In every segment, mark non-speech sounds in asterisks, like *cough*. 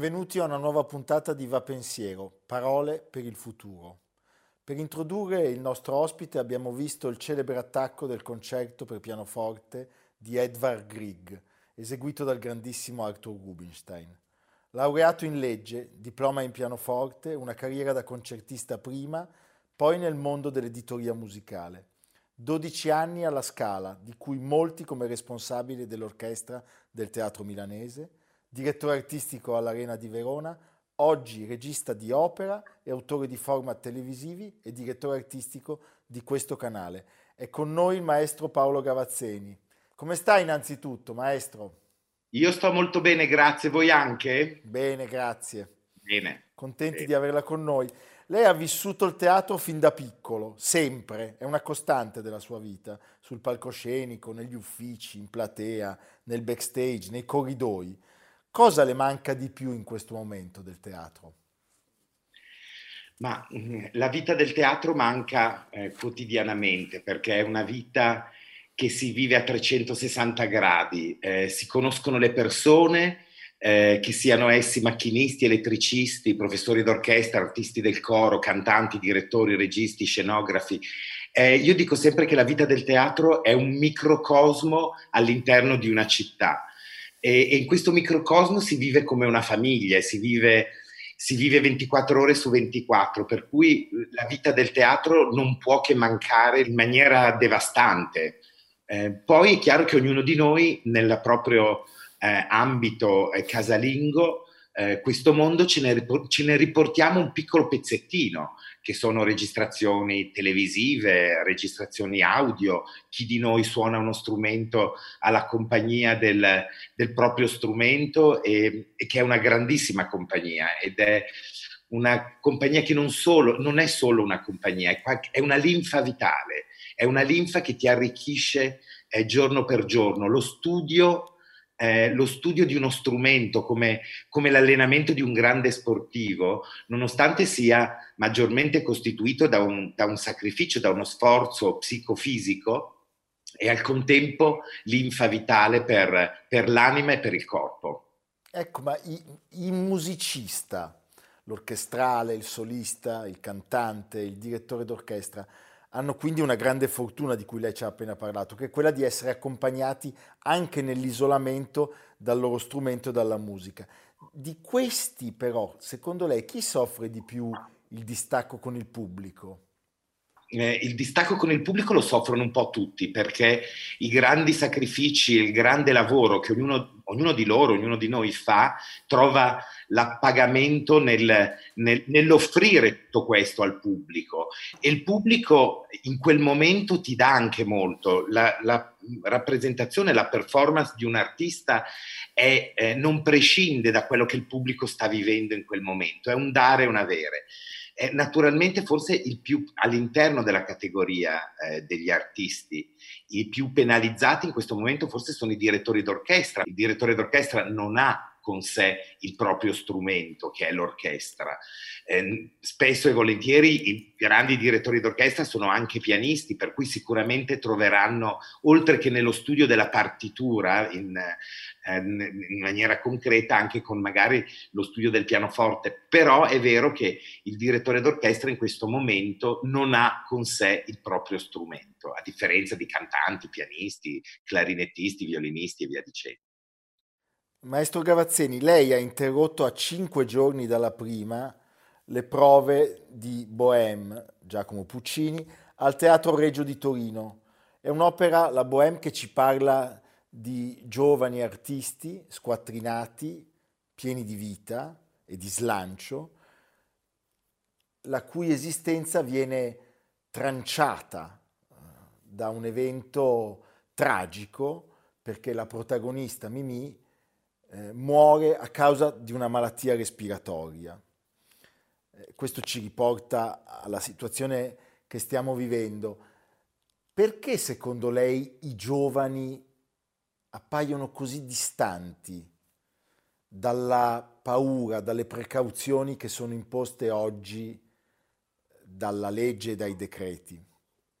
Benvenuti a una nuova puntata di Va Pensiero, parole per il futuro. Per introdurre il nostro ospite abbiamo visto il celebre attacco del concerto per pianoforte di Edvard Grieg, eseguito dal grandissimo Arthur Rubinstein. Laureato in legge, diploma in pianoforte, una carriera da concertista prima, poi nel mondo dell'editoria musicale. 12 anni alla Scala, di cui molti come responsabile dell'orchestra del Teatro Milanese, direttore artistico all'Arena di Verona, oggi regista di opera e autore di format televisivi e direttore artistico di questo canale. È con noi il maestro Paolo Gavazzeni. Come stai innanzitutto, maestro? Io sto molto bene, grazie. Voi anche? Bene, grazie. Bene. Contenti bene. di averla con noi. Lei ha vissuto il teatro fin da piccolo, sempre, è una costante della sua vita, sul palcoscenico, negli uffici, in platea, nel backstage, nei corridoi. Cosa le manca di più in questo momento del teatro? Ma mm, la vita del teatro manca eh, quotidianamente perché è una vita che si vive a 360 gradi, eh, si conoscono le persone, eh, che siano essi macchinisti, elettricisti, professori d'orchestra, artisti del coro, cantanti, direttori, registi, scenografi. Eh, io dico sempre che la vita del teatro è un microcosmo all'interno di una città e, e in questo microcosmo si vive come una famiglia, si vive, si vive 24 ore su 24, per cui la vita del teatro non può che mancare in maniera devastante. Eh, poi è chiaro che ognuno di noi nel proprio eh, ambito eh, casalingo eh, questo mondo ce ne, ce ne, riportiamo un piccolo pezzettino, che sono registrazioni televisive, registrazioni audio, chi di noi suona uno strumento alla compagnia del, del proprio strumento e, e, che è una grandissima compagnia ed è una compagnia che non, solo, non è solo una compagnia, è, una linfa vitale, è una linfa che ti arricchisce eh, giorno per giorno. Lo studio eh, lo studio di uno strumento come, come, l'allenamento di un grande sportivo, nonostante sia maggiormente costituito da un, da un sacrificio, da uno sforzo psicofisico, è al contempo linfa vitale per, per l'anima e per il corpo. Ecco, ma il musicista, l'orchestrale, il solista, il cantante, il direttore d'orchestra, hanno quindi una grande fortuna di cui lei ci ha appena parlato, che è quella di essere accompagnati anche nell'isolamento dal loro strumento e dalla musica. Di questi però, secondo lei, chi soffre di più il distacco con il pubblico? Eh, il distacco con il pubblico lo soffrono un po' tutti perché i grandi sacrifici, il grande lavoro che ognuno, ognuno di loro, ognuno di noi fa, trova l'appagamento nel, nel, nell'offrire tutto questo al pubblico e il pubblico in quel momento ti dà anche molto. La, la rappresentazione, la performance di un artista è, eh, non prescinde da quello che il pubblico sta vivendo in quel momento, è un dare e un avere. È naturalmente forse il più all'interno della categoria eh, degli artisti, i più penalizzati in questo momento forse sono i direttori d'orchestra. Il direttore d'orchestra non ha con sé il proprio strumento, che è l'orchestra. Eh, spesso e volentieri i grandi direttori d'orchestra sono anche pianisti, per cui sicuramente troveranno, oltre che nello studio della partitura, in, eh, in maniera concreta, anche con magari lo studio del pianoforte. Però è vero che il direttore d'orchestra in questo momento non ha con sé il proprio strumento, a differenza di cantanti, pianisti, clarinettisti, violinisti e via dicendo. Maestro Gavazzeni, lei ha interrotto a cinque giorni dalla prima le prove di Bohème, Giacomo Puccini, al Teatro Regio di Torino. È un'opera, la Bohème, che ci parla di giovani artisti squattrinati, pieni di vita e di slancio, la cui esistenza viene tranciata eh, da un evento tragico perché la protagonista Mimi eh, muore a causa di una malattia respiratoria. Eh, questo ci riporta alla situazione che stiamo vivendo. Perché secondo lei i giovani appaiono così distanti dalla paura, dalle precauzioni che sono imposte oggi dalla legge e dai decreti?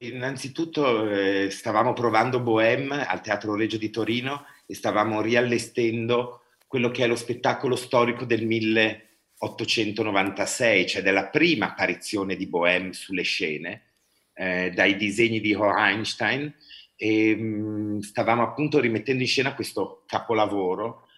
Innanzitutto eh, stavamo provando Bohème al Teatro Regio di Torino e stavamo riallestendo quello che è lo spettacolo storico del 1896, cioè della prima apparizione di Bohème sulle scene, eh, dai disegni di Hornstein, e mh, mm, stavamo appunto rimettendo in scena questo capolavoro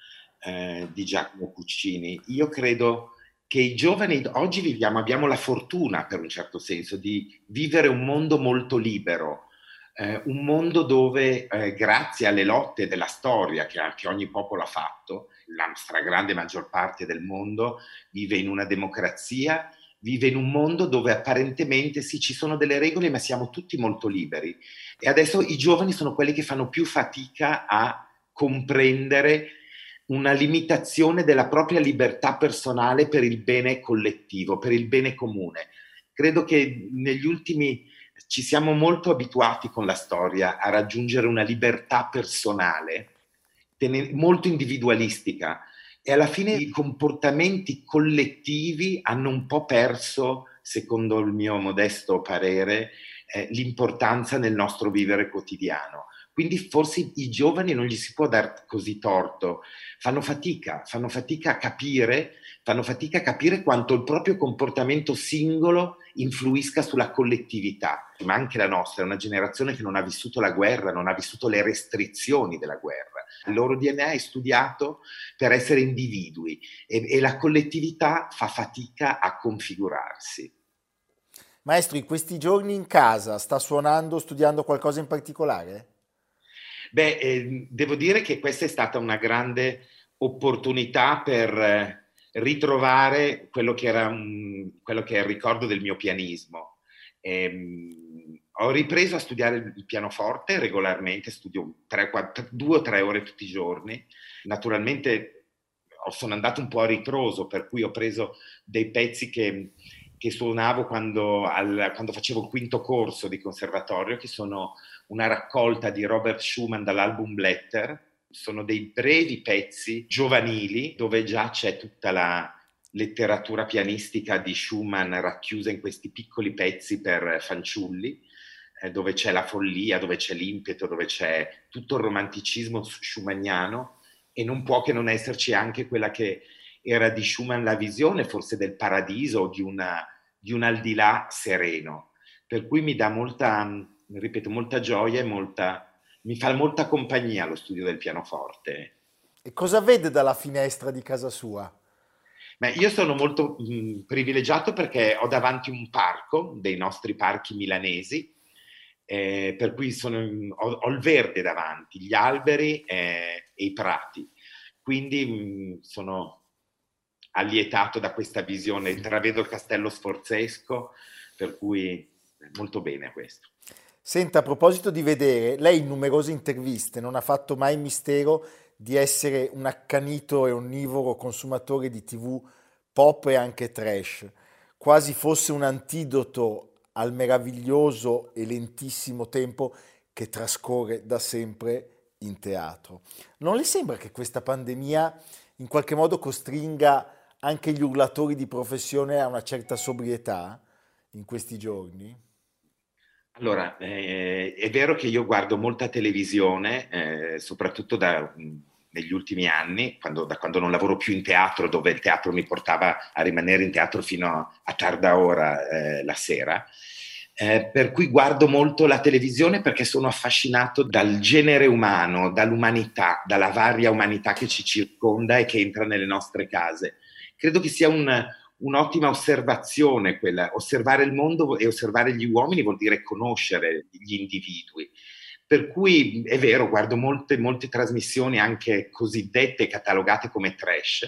eh, di Giacomo Puccini. Io credo che i giovani oggi viviamo, abbiamo la fortuna per un certo senso di vivere un mondo molto libero, eh, un mondo dove eh, grazie alle lotte della storia che, che ogni popolo ha fatto, la stragrande maggior parte del mondo vive in una democrazia, vive in un mondo dove apparentemente sì ci sono delle regole ma siamo tutti molto liberi e adesso i giovani sono quelli che fanno più fatica a comprendere una limitazione della propria libertà personale per il bene collettivo, per il bene comune. Credo che negli ultimi ci siamo molto abituati con la storia a raggiungere una libertà personale molto individualistica e alla fine i comportamenti collettivi hanno un po' perso, secondo il mio modesto parere, eh, l'importanza nel nostro vivere quotidiano. Quindi forse i giovani non gli si può dar così torto, fanno fatica, fanno fatica a capire, fanno fatica a capire quanto il proprio comportamento singolo influisca sulla collettività. Ma anche la nostra è una generazione che non ha vissuto la guerra, non ha vissuto le restrizioni della guerra. Il loro DNA è studiato per essere individui e, e la collettività fa fatica a configurarsi. Maestro, in questi giorni in casa sta suonando, studiando qualcosa in particolare? Beh, eh, devo dire che questa è stata una grande opportunità per eh, ritrovare quello che, era un, quello che è il ricordo del mio pianismo. Ehm, ho ripreso a studiare il pianoforte regolarmente, studio tre, quattro, due o tre ore tutti i giorni. Naturalmente sono andato un po' a ritroso, per cui ho preso dei pezzi che, che suonavo quando, al, quando facevo il quinto corso di conservatorio, che sono una raccolta di Robert Schumann dall'album Blätter. Sono dei brevi pezzi giovanili dove già c'è tutta la letteratura pianistica di Schumann racchiusa in questi piccoli pezzi per fanciulli, eh, dove c'è la follia, dove c'è l'impeto, dove c'è tutto il romanticismo schumanniano e non può che non esserci anche quella che era di Schumann la visione forse del paradiso, di, una, di un al di là sereno. Per cui mi dà molta, ripeto, molta gioia e molta, mi fa molta compagnia lo studio del pianoforte. E cosa vede dalla finestra di casa sua? Beh, io sono molto mh, privilegiato perché ho davanti un parco, dei nostri parchi milanesi, eh, per cui sono, ho, ho, il verde davanti, gli alberi eh, e i prati. Quindi mh, sono allietato da questa visione, intravedo il castello sforzesco, per cui molto bene questo. Senta, a proposito di vedere, lei in numerose interviste non ha fatto mai mistero di essere un accanito e onnivoro consumatore di tv pop e anche trash, quasi fosse un antidoto al meraviglioso e lentissimo tempo che trascorre da sempre in teatro. Non le sembra che questa pandemia in qualche modo costringa anche gli urlatori di professione a una certa sobrietà in questi giorni? Allora, eh, è vero che io guardo molta televisione, eh, soprattutto da, negli ultimi anni, quando, da quando non lavoro più in teatro, dove il teatro mi portava a rimanere in teatro fino a, a tarda ora eh, la sera. Eh, per cui guardo molto la televisione perché sono affascinato dal genere umano, dall'umanità, dalla varia umanità che ci circonda e che entra nelle nostre case. Credo che sia un, un'ottima osservazione quella. Osservare il mondo e osservare gli uomini vuol dire conoscere gli individui. Per cui è vero, guardo molte, molte trasmissioni anche cosiddette catalogate come trash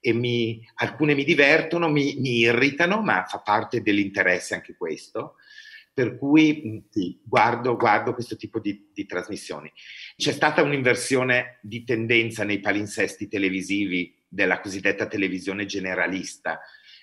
e mi, alcune mi divertono, mi, mi, irritano, ma fa parte dell'interesse anche questo. Per cui mm, sì, guardo, guardo questo tipo di, di trasmissioni. C'è stata un'inversione di tendenza nei palinsesti televisivi della cosiddetta televisione generalista,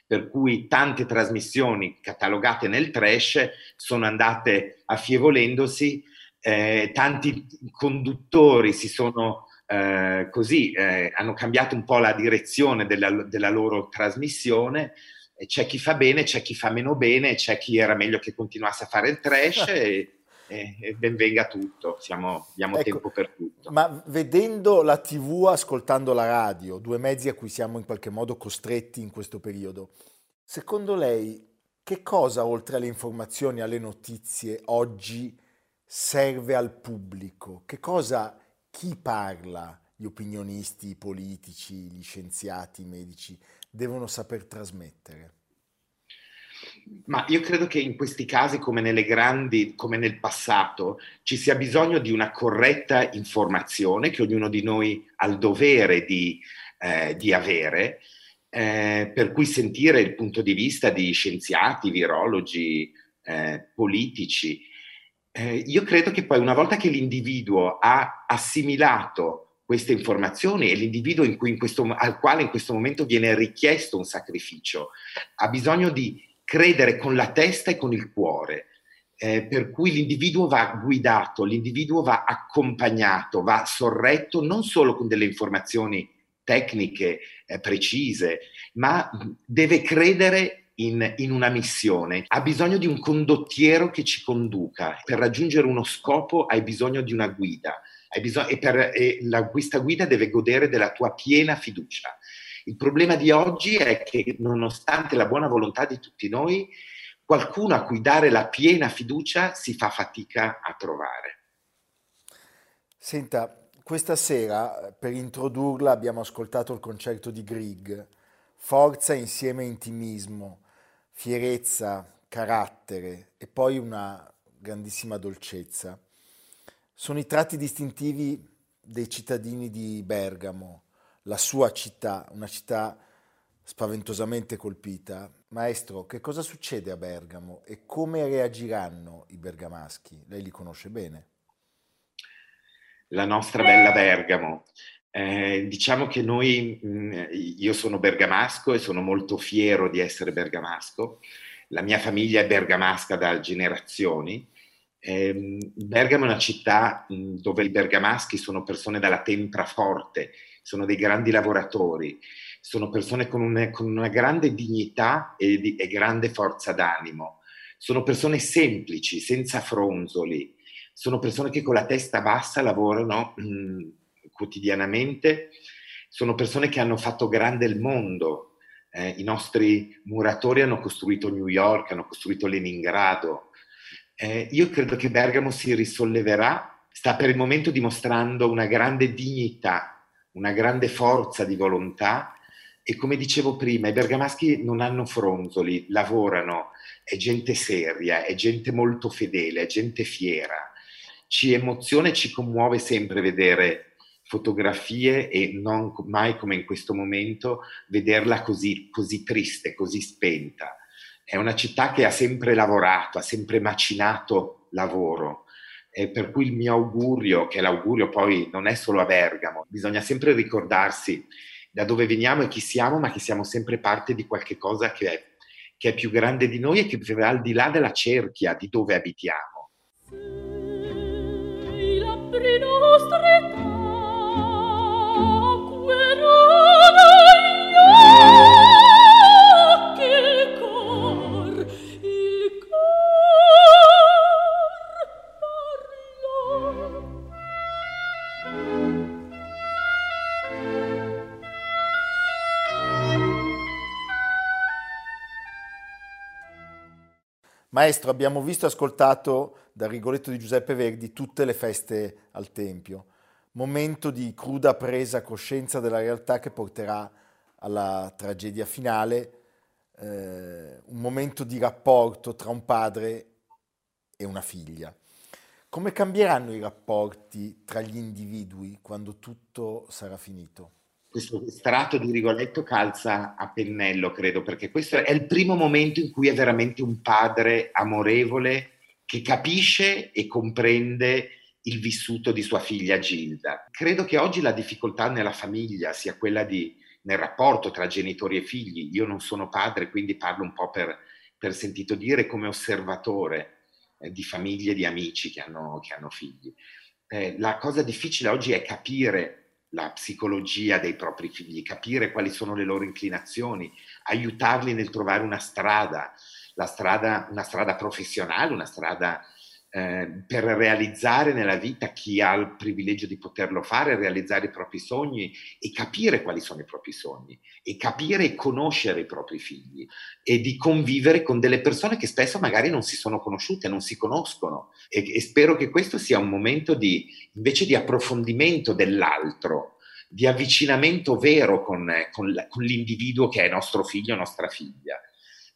per cui tante trasmissioni catalogate nel trash sono andate affievolendosi, eh, tanti conduttori si sono eh, così, eh, hanno cambiato un po' la direzione della, della loro trasmissione, c'è chi fa bene, c'è chi fa meno bene, c'è chi era meglio che continuasse a fare il trash *laughs* e, e, e ben venga tutto, Siamo, abbiamo ecco, tempo per tutto. Ma vedendo la tv, ascoltando la radio, due mezzi a cui siamo in qualche modo costretti in questo periodo, secondo lei che cosa oltre alle informazioni, alle notizie oggi serve al pubblico? Che cosa, chi parla, gli opinionisti, i politici, gli scienziati, i medici, devono saper trasmettere? Ma io credo che in questi casi, come nelle grandi, come nel passato, ci sia bisogno di una corretta informazione che ognuno di noi ha il dovere di, eh, di avere, eh, per cui sentire il punto di vista di scienziati, virologi, eh, politici. Eh, io credo che poi una volta che l'individuo ha assimilato queste informazioni e l'individuo in in questo, al quale in questo momento viene richiesto un sacrificio, ha bisogno di credere con la testa e con il cuore. Eh, per cui l'individuo va guidato, l'individuo va accompagnato, va sorretto non solo con delle informazioni tecniche eh, precise, ma deve credere in, in, una missione, ha bisogno di un condottiero che ci conduca. Per raggiungere uno scopo hai bisogno di una guida bisogno, e, per, e la, questa guida deve godere della tua piena fiducia. Il problema di oggi è che nonostante la buona volontà di tutti noi, qualcuno a cui dare la piena fiducia si fa fatica a trovare. Senta, questa sera per introdurla abbiamo ascoltato il concerto di Grieg, forza insieme intimismo, fierezza, carattere e poi una grandissima dolcezza. Sono i tratti distintivi dei cittadini di Bergamo, la sua città, una città spaventosamente colpita. Maestro, che cosa succede a Bergamo e come reagiranno i bergamaschi? Lei li conosce bene. La nostra bella Bergamo. Eh, diciamo che noi, mm, io sono bergamasco e sono molto fiero di essere bergamasco. La mia famiglia è bergamasca da generazioni. Eh, Bergamo è una città mm, dove i bergamaschi sono persone dalla tempra forte, sono dei grandi lavoratori, sono persone con, un, con una grande dignità e, di, e grande forza d'animo, sono persone semplici, senza fronzoli, sono persone che con la testa bassa lavorano mh, mm, quotidianamente, sono persone che hanno fatto grande il mondo. Eh, I nostri muratori hanno costruito New York, hanno costruito Leningrado. Eh, io credo che Bergamo si risolleverà, sta per il momento dimostrando una grande dignità una grande forza di volontà e come dicevo prima, i bergamaschi non hanno fronzoli, lavorano, è gente seria, è gente molto fedele, è gente fiera. Ci emoziona e ci commuove sempre vedere fotografie e non mai come in questo momento vederla così, così triste, così spenta. È una città che ha sempre lavorato, ha sempre macinato lavoro e per cui il mio augurio, che l'augurio poi non è solo a Bergamo, bisogna sempre ricordarsi da dove veniamo e chi siamo, ma che siamo sempre parte di qualche cosa che è, che è più grande di noi e che va al di là della cerchia di dove abitiamo. Sei Maestro, abbiamo visto e ascoltato dal Rigoletto di Giuseppe Verdi tutte le feste al Tempio, momento di cruda presa coscienza della realtà che porterà alla tragedia finale, eh, un momento di rapporto tra un padre e una figlia. come cambieranno i rapporti tra gli individui quando tutto sarà finito? Questo strato di Rigoletto calza a pennello, credo, perché questo è il primo momento in cui è veramente un padre amorevole che capisce e comprende il vissuto di sua figlia Gilda. Credo che oggi la difficoltà nella famiglia sia quella di, nel rapporto tra genitori e figli. Io non sono padre, quindi parlo un po' per, per sentito dire come osservatore eh, di famiglie, di amici che hanno, che hanno figli. Eh, la cosa difficile oggi è capire la psicologia dei propri figli, capire quali sono le loro inclinazioni, aiutarli nel trovare una strada, strada una strada professionale, una strada eh, per realizzare nella vita chi ha il privilegio di poterlo fare, realizzare i propri sogni e capire quali sono i propri sogni e capire e conoscere i propri figli e di convivere con delle persone che spesso magari non si sono conosciute, non si conoscono e, e spero che questo sia un momento di invece di approfondimento dell'altro di avvicinamento vero con, con, con l'individuo che è nostro figlio nostra figlia.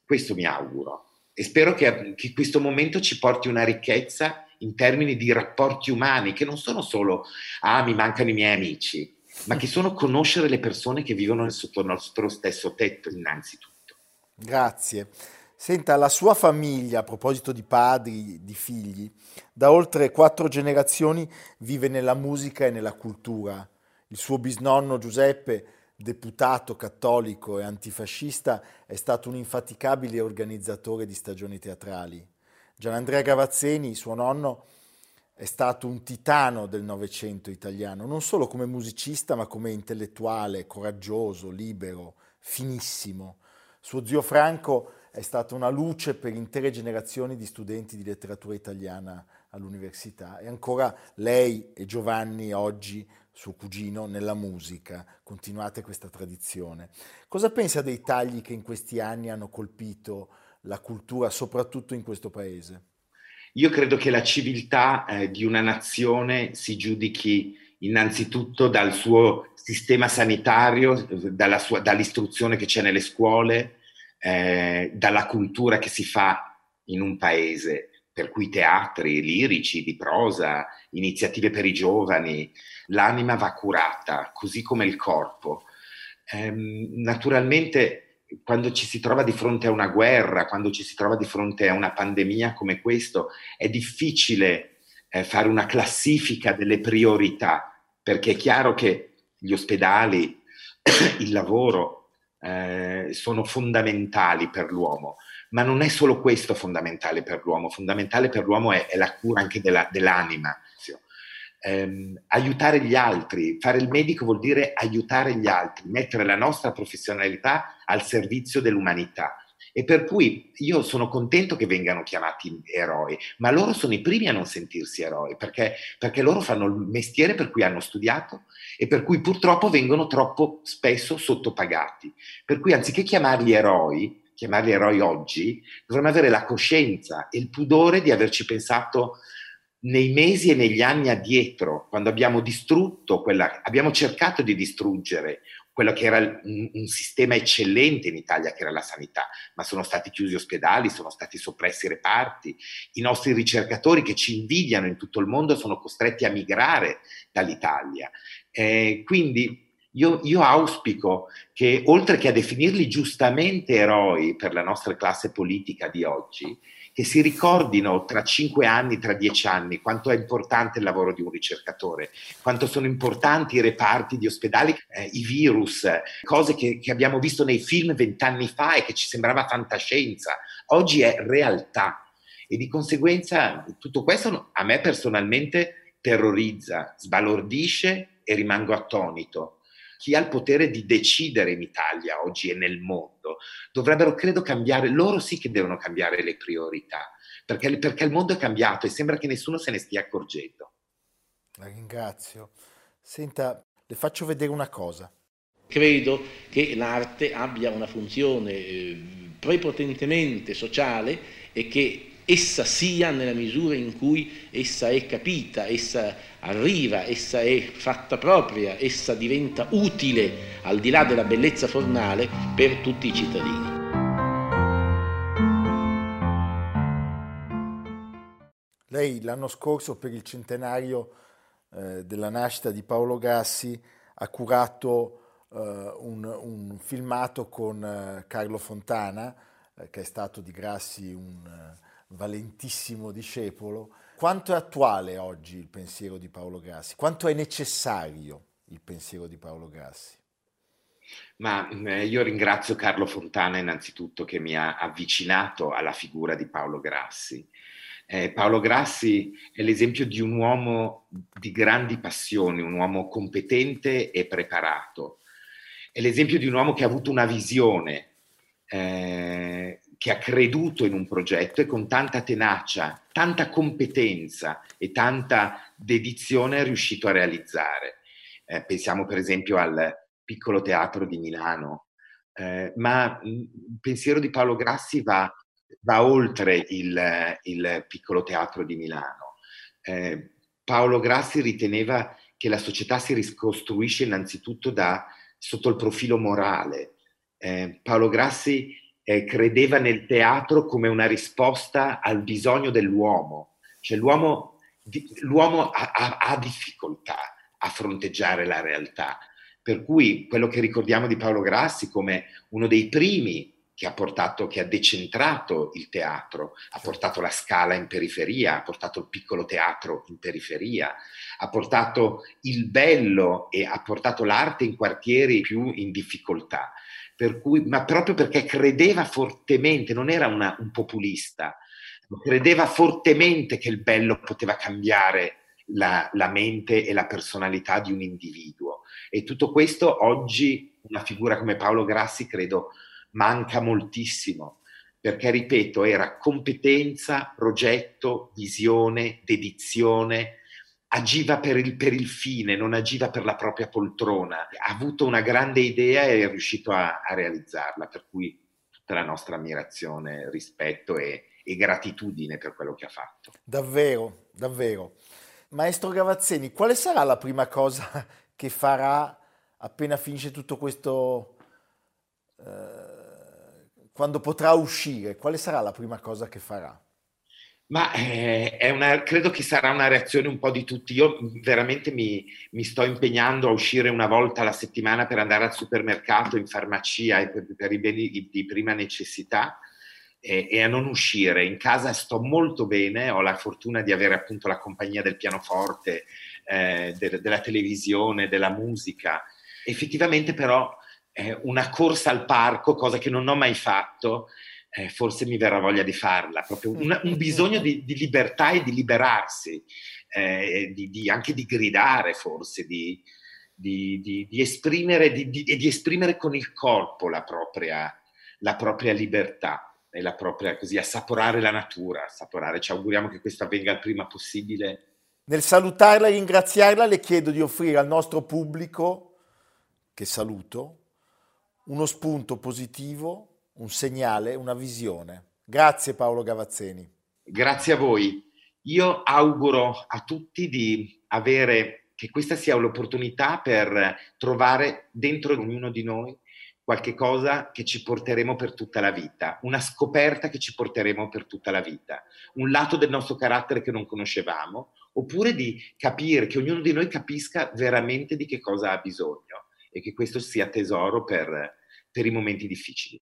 Questo mi auguro e spero che, che, questo momento ci porti una ricchezza in termini di rapporti umani, che non sono solo, ah, mi mancano i miei amici, ma che sono conoscere le persone che vivono sotto il nostro stesso tetto, innanzitutto. Grazie. Senta, la sua famiglia, a proposito di padri, di figli, da oltre quattro generazioni vive nella musica e nella cultura. Il suo bisnonno Giuseppe deputato cattolico e antifascista, è stato un infaticabile organizzatore di stagioni teatrali. Gianandrea Gavazzeni, suo nonno, è stato un titano del Novecento italiano, non solo come musicista, ma come intellettuale, coraggioso, libero, finissimo. Suo zio Franco è stato una luce per intere generazioni di studenti di letteratura italiana all'università e ancora lei e Giovanni oggi suo cugino, nella musica. Continuate questa tradizione. Cosa pensa dei tagli che in questi anni hanno colpito la cultura, soprattutto in questo paese? Io credo che la civiltà eh, di una nazione si giudichi innanzitutto dal suo sistema sanitario, sua, dall'istruzione che c'è nelle scuole, eh, dalla cultura che si fa in un paese per cui teatri lirici, di prosa, iniziative per i giovani, l'anima va curata, così come il corpo. Ehm, naturalmente, quando ci si trova di fronte a una guerra, quando ci si trova di fronte a una pandemia come questo, è difficile eh, fare una classifica delle priorità, perché è chiaro che gli ospedali, *coughs* il lavoro eh, sono fondamentali per l'uomo, ma non è solo questo fondamentale per l'uomo, fondamentale per l'uomo è, è la cura anche della, dell'anima. Eh, aiutare gli altri, fare il medico vuol dire aiutare gli altri, mettere la nostra professionalità al servizio dell'umanità. E per cui io sono contento che vengano chiamati eroi, ma loro sono i primi a non sentirsi eroi, perché, perché loro fanno il mestiere per cui hanno studiato e per cui purtroppo vengono troppo spesso sottopagati. Per cui anziché chiamarli eroi, chiamarli eroi oggi, dovremmo avere la coscienza e il pudore di averci pensato nei mesi e negli anni addietro, quando abbiamo distrutto quella, abbiamo cercato di distruggere quello che era un, sistema eccellente in Italia, che era la sanità, ma sono stati chiusi ospedali, sono stati soppressi reparti, i nostri ricercatori che ci invidiano in tutto il mondo sono costretti a migrare dall'Italia. Eh, quindi io, io, auspico che oltre che a definirli giustamente eroi per la nostra classe politica di oggi, che si ricordino tra cinque anni, tra dieci anni, quanto è importante il lavoro di un ricercatore, quanto sono importanti i reparti di ospedali, eh, i virus, cose che, che abbiamo visto nei film vent'anni fa e che ci sembrava fantascienza. Oggi è realtà e di conseguenza tutto questo a me personalmente terrorizza, sbalordisce e rimango attonito chi ha il potere di decidere in Italia oggi e nel mondo, dovrebbero, credo, cambiare, loro sì che devono cambiare le priorità, perché, perché il mondo è cambiato e sembra che nessuno se ne stia accorgendo. La ringrazio. Senta, le faccio vedere una cosa. Credo che l'arte abbia una funzione eh, prepotentemente sociale e che essa sia nella misura in cui essa è capita, essa arriva, essa è fatta propria, essa diventa utile al di là della bellezza formale per tutti i cittadini. Lei l'anno scorso per il centenario eh, della nascita di Paolo Grassi ha curato eh, un, un, filmato con eh, Carlo Fontana, eh, che è stato di Grassi un eh, valentissimo discepolo. Quanto è attuale oggi il pensiero di Paolo Grassi? Quanto è necessario il pensiero di Paolo Grassi? Ma eh, io ringrazio Carlo Fontana innanzitutto che mi ha avvicinato alla figura di Paolo Grassi. Eh, Paolo Grassi è l'esempio di un uomo di grandi passioni, un uomo competente e preparato. È l'esempio di un uomo che ha avuto una visione, eh, che ha creduto in un progetto e con tanta tenacia, tanta competenza e tanta dedizione è riuscito a realizzare. Eh, pensiamo per esempio al piccolo teatro di Milano, eh, ma il pensiero di Paolo Grassi va, va oltre il, il, piccolo teatro di Milano. Eh, Paolo Grassi riteneva che la società si ricostruisce innanzitutto da, sotto il profilo morale. Eh, Paolo Grassi eh, credeva nel teatro come una risposta al bisogno dell'uomo, cioè l'uomo, l'uomo ha, ha, ha difficoltà a fronteggiare la realtà. Per cui quello che ricordiamo di Paolo Grassi come uno dei primi che ha portato, che ha decentrato il teatro, ha portato la scala in periferia, ha portato il piccolo teatro in periferia, ha portato il bello e ha portato l'arte in quartieri più in difficoltà. Per cui, ma proprio perché credeva fortemente, non era una, un populista, credeva fortemente che il bello poteva cambiare la, la mente e la personalità di un individuo. E tutto questo oggi una figura come Paolo Grassi credo manca moltissimo, perché ripeto, era competenza, progetto, visione, dedizione, agiva per il, per il, fine, non agiva per la propria poltrona, ha avuto una grande idea e è riuscito a, a realizzarla, per cui tutta la nostra ammirazione, rispetto e, e gratitudine per quello che ha fatto. Davvero, davvero. Maestro Gavazzeni, quale sarà la prima cosa *laughs* che farà appena finisce tutto questo, eh, quando potrà uscire? Quale sarà la prima cosa che farà? Ma eh, una, credo che sarà una reazione un po' di tutti. Io veramente mi, mi, sto impegnando a uscire una volta alla settimana per andare al supermercato, in farmacia e per, per i beni di, prima necessità e, e, a non uscire. In casa sto molto bene, ho la fortuna di avere appunto la compagnia del pianoforte, eh, de, della televisione, della musica. Effettivamente però eh, una corsa al parco, cosa che non ho mai fatto, eh, forse mi verrà voglia di farla, proprio una, un bisogno di, di, libertà e di liberarsi, eh, di, di, anche di gridare forse, di, di esprimere, e di, esprimere con il corpo la propria, la propria libertà e la propria, così, assaporare la natura, assaporare. Ci auguriamo che questo avvenga il prima possibile. Nel salutarla e ringraziarla le chiedo di offrire al nostro pubblico, che saluto, uno spunto positivo, un segnale, una visione. Grazie Paolo Gavazzeni. Grazie a voi. Io auguro a tutti di avere, che questa sia l'opportunità per trovare dentro ognuno di noi qualche cosa che ci porteremo per tutta la vita, una scoperta che ci porteremo per tutta la vita, un lato del nostro carattere che non conoscevamo, oppure di capire, che ognuno di noi capisca veramente di che cosa ha bisogno e che questo sia tesoro per, per i momenti difficili.